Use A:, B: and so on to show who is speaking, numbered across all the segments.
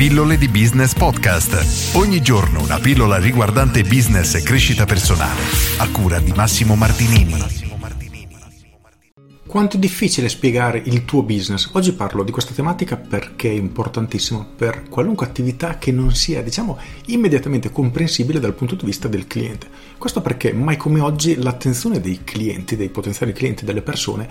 A: Pillole di Business Podcast. Ogni giorno una pillola riguardante business e crescita personale. A cura di Massimo Martinini.
B: Quanto è difficile spiegare il tuo business? Oggi parlo di questa tematica perché è importantissimo per qualunque attività che non sia, diciamo, immediatamente comprensibile dal punto di vista del cliente. Questo perché mai come oggi l'attenzione dei clienti, dei potenziali clienti, delle persone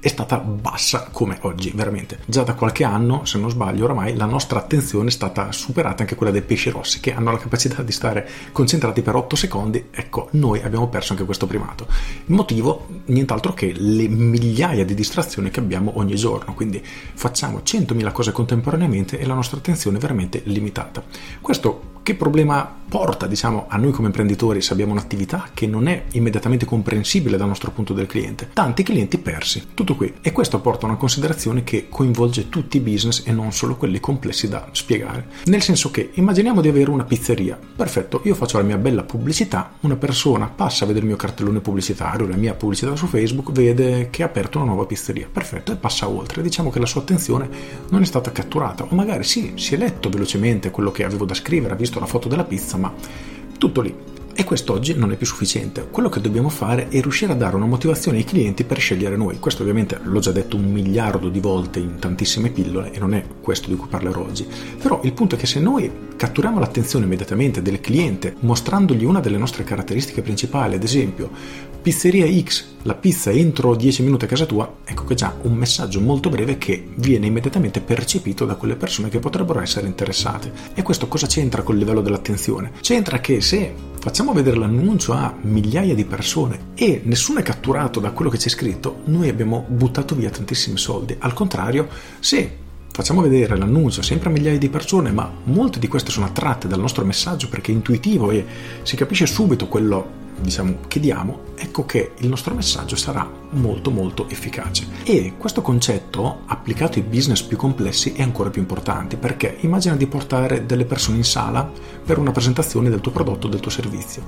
B: è stata bassa come oggi, veramente. Già da qualche anno, se non sbaglio, oramai la nostra attenzione è stata superata anche quella dei pesci rossi, che hanno la capacità di stare concentrati per 8 secondi. Ecco, noi abbiamo perso anche questo primato. Il motivo, nient'altro che le migliaia di distrazioni che abbiamo ogni giorno. Quindi facciamo 100.000 cose contemporaneamente e la nostra attenzione è veramente limitata. Questo che problema porta diciamo, a noi come imprenditori se abbiamo un'attività che non è immediatamente comprensibile dal nostro punto del cliente? Tanti clienti persi, tutto qui. E questo porta a una considerazione che coinvolge tutti i business e non solo quelli complessi da spiegare. Nel senso che immaginiamo di avere una pizzeria. Perfetto, io faccio la mia bella pubblicità, una persona passa a vedere il mio cartellone pubblicitario, la mia pubblicità su Facebook, vede che ha aperto una nuova pizzeria. Perfetto, e passa oltre. Diciamo che la sua attenzione non è stata catturata. O magari sì, si è letto velocemente quello che avevo da scrivere, ha visto la foto della pizza, ma tutto lì. E questo oggi non è più sufficiente. Quello che dobbiamo fare è riuscire a dare una motivazione ai clienti per scegliere noi. Questo ovviamente l'ho già detto un miliardo di volte in tantissime pillole e non è questo di cui parlerò oggi. Però il punto è che se noi catturiamo l'attenzione immediatamente del cliente mostrandogli una delle nostre caratteristiche principali, ad esempio pizzeria X, la pizza entro 10 minuti a casa tua, ecco che già un messaggio molto breve che viene immediatamente percepito da quelle persone che potrebbero essere interessate. E questo cosa c'entra col livello dell'attenzione? C'entra che se facciamo vedere l'annuncio a migliaia di persone e nessuno è catturato da quello che c'è scritto, noi abbiamo buttato via tantissimi soldi. Al contrario, se facciamo vedere l'annuncio sempre a migliaia di persone, ma molte di queste sono attratte dal nostro messaggio perché è intuitivo e si capisce subito quello diciamo, che diamo, ecco che il nostro messaggio sarà molto molto efficace. E questo concetto applicato ai business più complessi è ancora più importante perché immagina di portare delle persone in sala per una presentazione del tuo prodotto o del tuo servizio.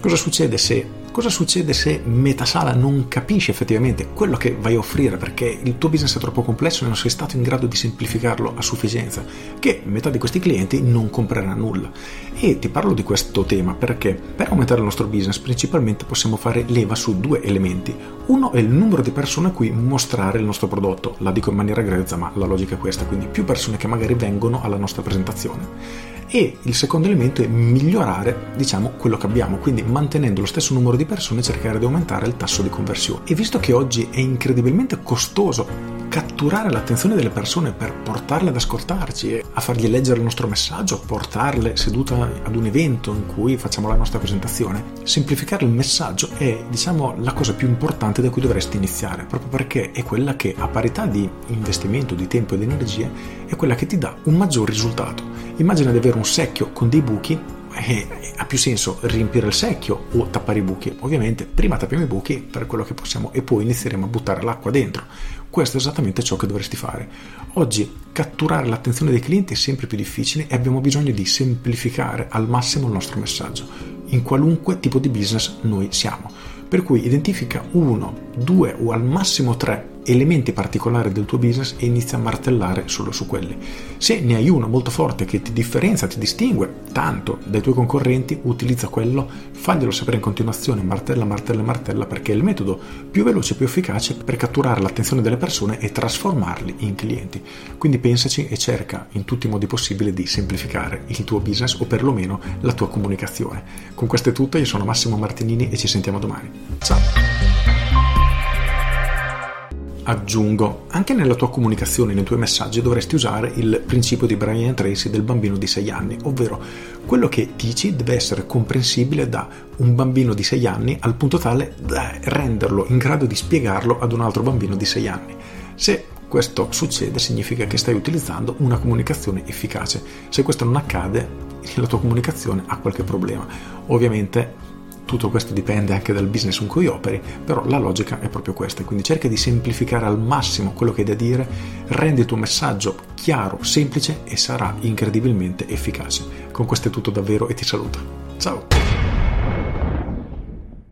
B: Cosa succede se Cosa succede se metà sala non capisce effettivamente quello che vai a offrire perché il tuo business è troppo complesso e non sei stato in grado di semplificarlo a sufficienza? Che metà di questi clienti non comprerà nulla. E ti parlo di questo tema perché per aumentare il nostro business principalmente possiamo fare leva su due elementi. Uno è il numero di persone a cui mostrare il nostro prodotto, la dico in maniera grezza ma la logica è questa, quindi più persone che magari vengono alla nostra presentazione e il secondo elemento è migliorare diciamo quello che abbiamo quindi mantenendo lo stesso numero di persone cercare di aumentare il tasso di conversione e visto che oggi è incredibilmente costoso catturare l'attenzione delle persone per portarle ad ascoltarci a fargli leggere il nostro messaggio, portarle sedute ad un evento in cui facciamo la nostra presentazione, semplificare il messaggio è, diciamo, la cosa più importante da cui dovresti iniziare, proprio perché è quella che a parità di investimento di tempo e di energie è quella che ti dà un maggior risultato. Immagina di avere un secchio con dei buchi e ha più senso riempire il secchio o tappare i buchi. Ovviamente prima tappiamo i buchi per quello che possiamo e poi inizieremo a buttare l'acqua dentro. Questo è esattamente ciò che dovresti fare. Oggi catturare l'attenzione dei clienti è sempre più difficile e abbiamo bisogno di semplificare al massimo il nostro messaggio, in qualunque tipo di business noi siamo. Per cui identifica uno, due o al massimo tre elementi particolari del tuo business e inizia a martellare solo su quelli. Se ne hai uno molto forte che ti differenzia, ti distingue tanto dai tuoi concorrenti, utilizza quello, faglielo sapere in continuazione, martella, martella, martella, perché è il metodo più veloce e più efficace per catturare l'attenzione delle persone e trasformarli in clienti. Quindi pensaci e cerca in tutti i modi possibili di semplificare il tuo business o perlomeno la tua comunicazione. Con questo è tutto, io sono Massimo Martinini e ci sentiamo domani. Ciao! Aggiungo, anche nella tua comunicazione, nei tuoi messaggi dovresti usare il principio di Brian Tracy del bambino di 6 anni, ovvero quello che dici deve essere comprensibile da un bambino di 6 anni al punto tale da renderlo in grado di spiegarlo ad un altro bambino di 6 anni. Se questo succede significa che stai utilizzando una comunicazione efficace. Se questo non accade, la tua comunicazione ha qualche problema. Ovviamente tutto questo dipende anche dal business in cui operi, però la logica è proprio questa, quindi cerca di semplificare al massimo quello che hai da dire, rendi il tuo messaggio chiaro, semplice e sarà incredibilmente efficace. Con questo è tutto davvero e ti saluto. Ciao!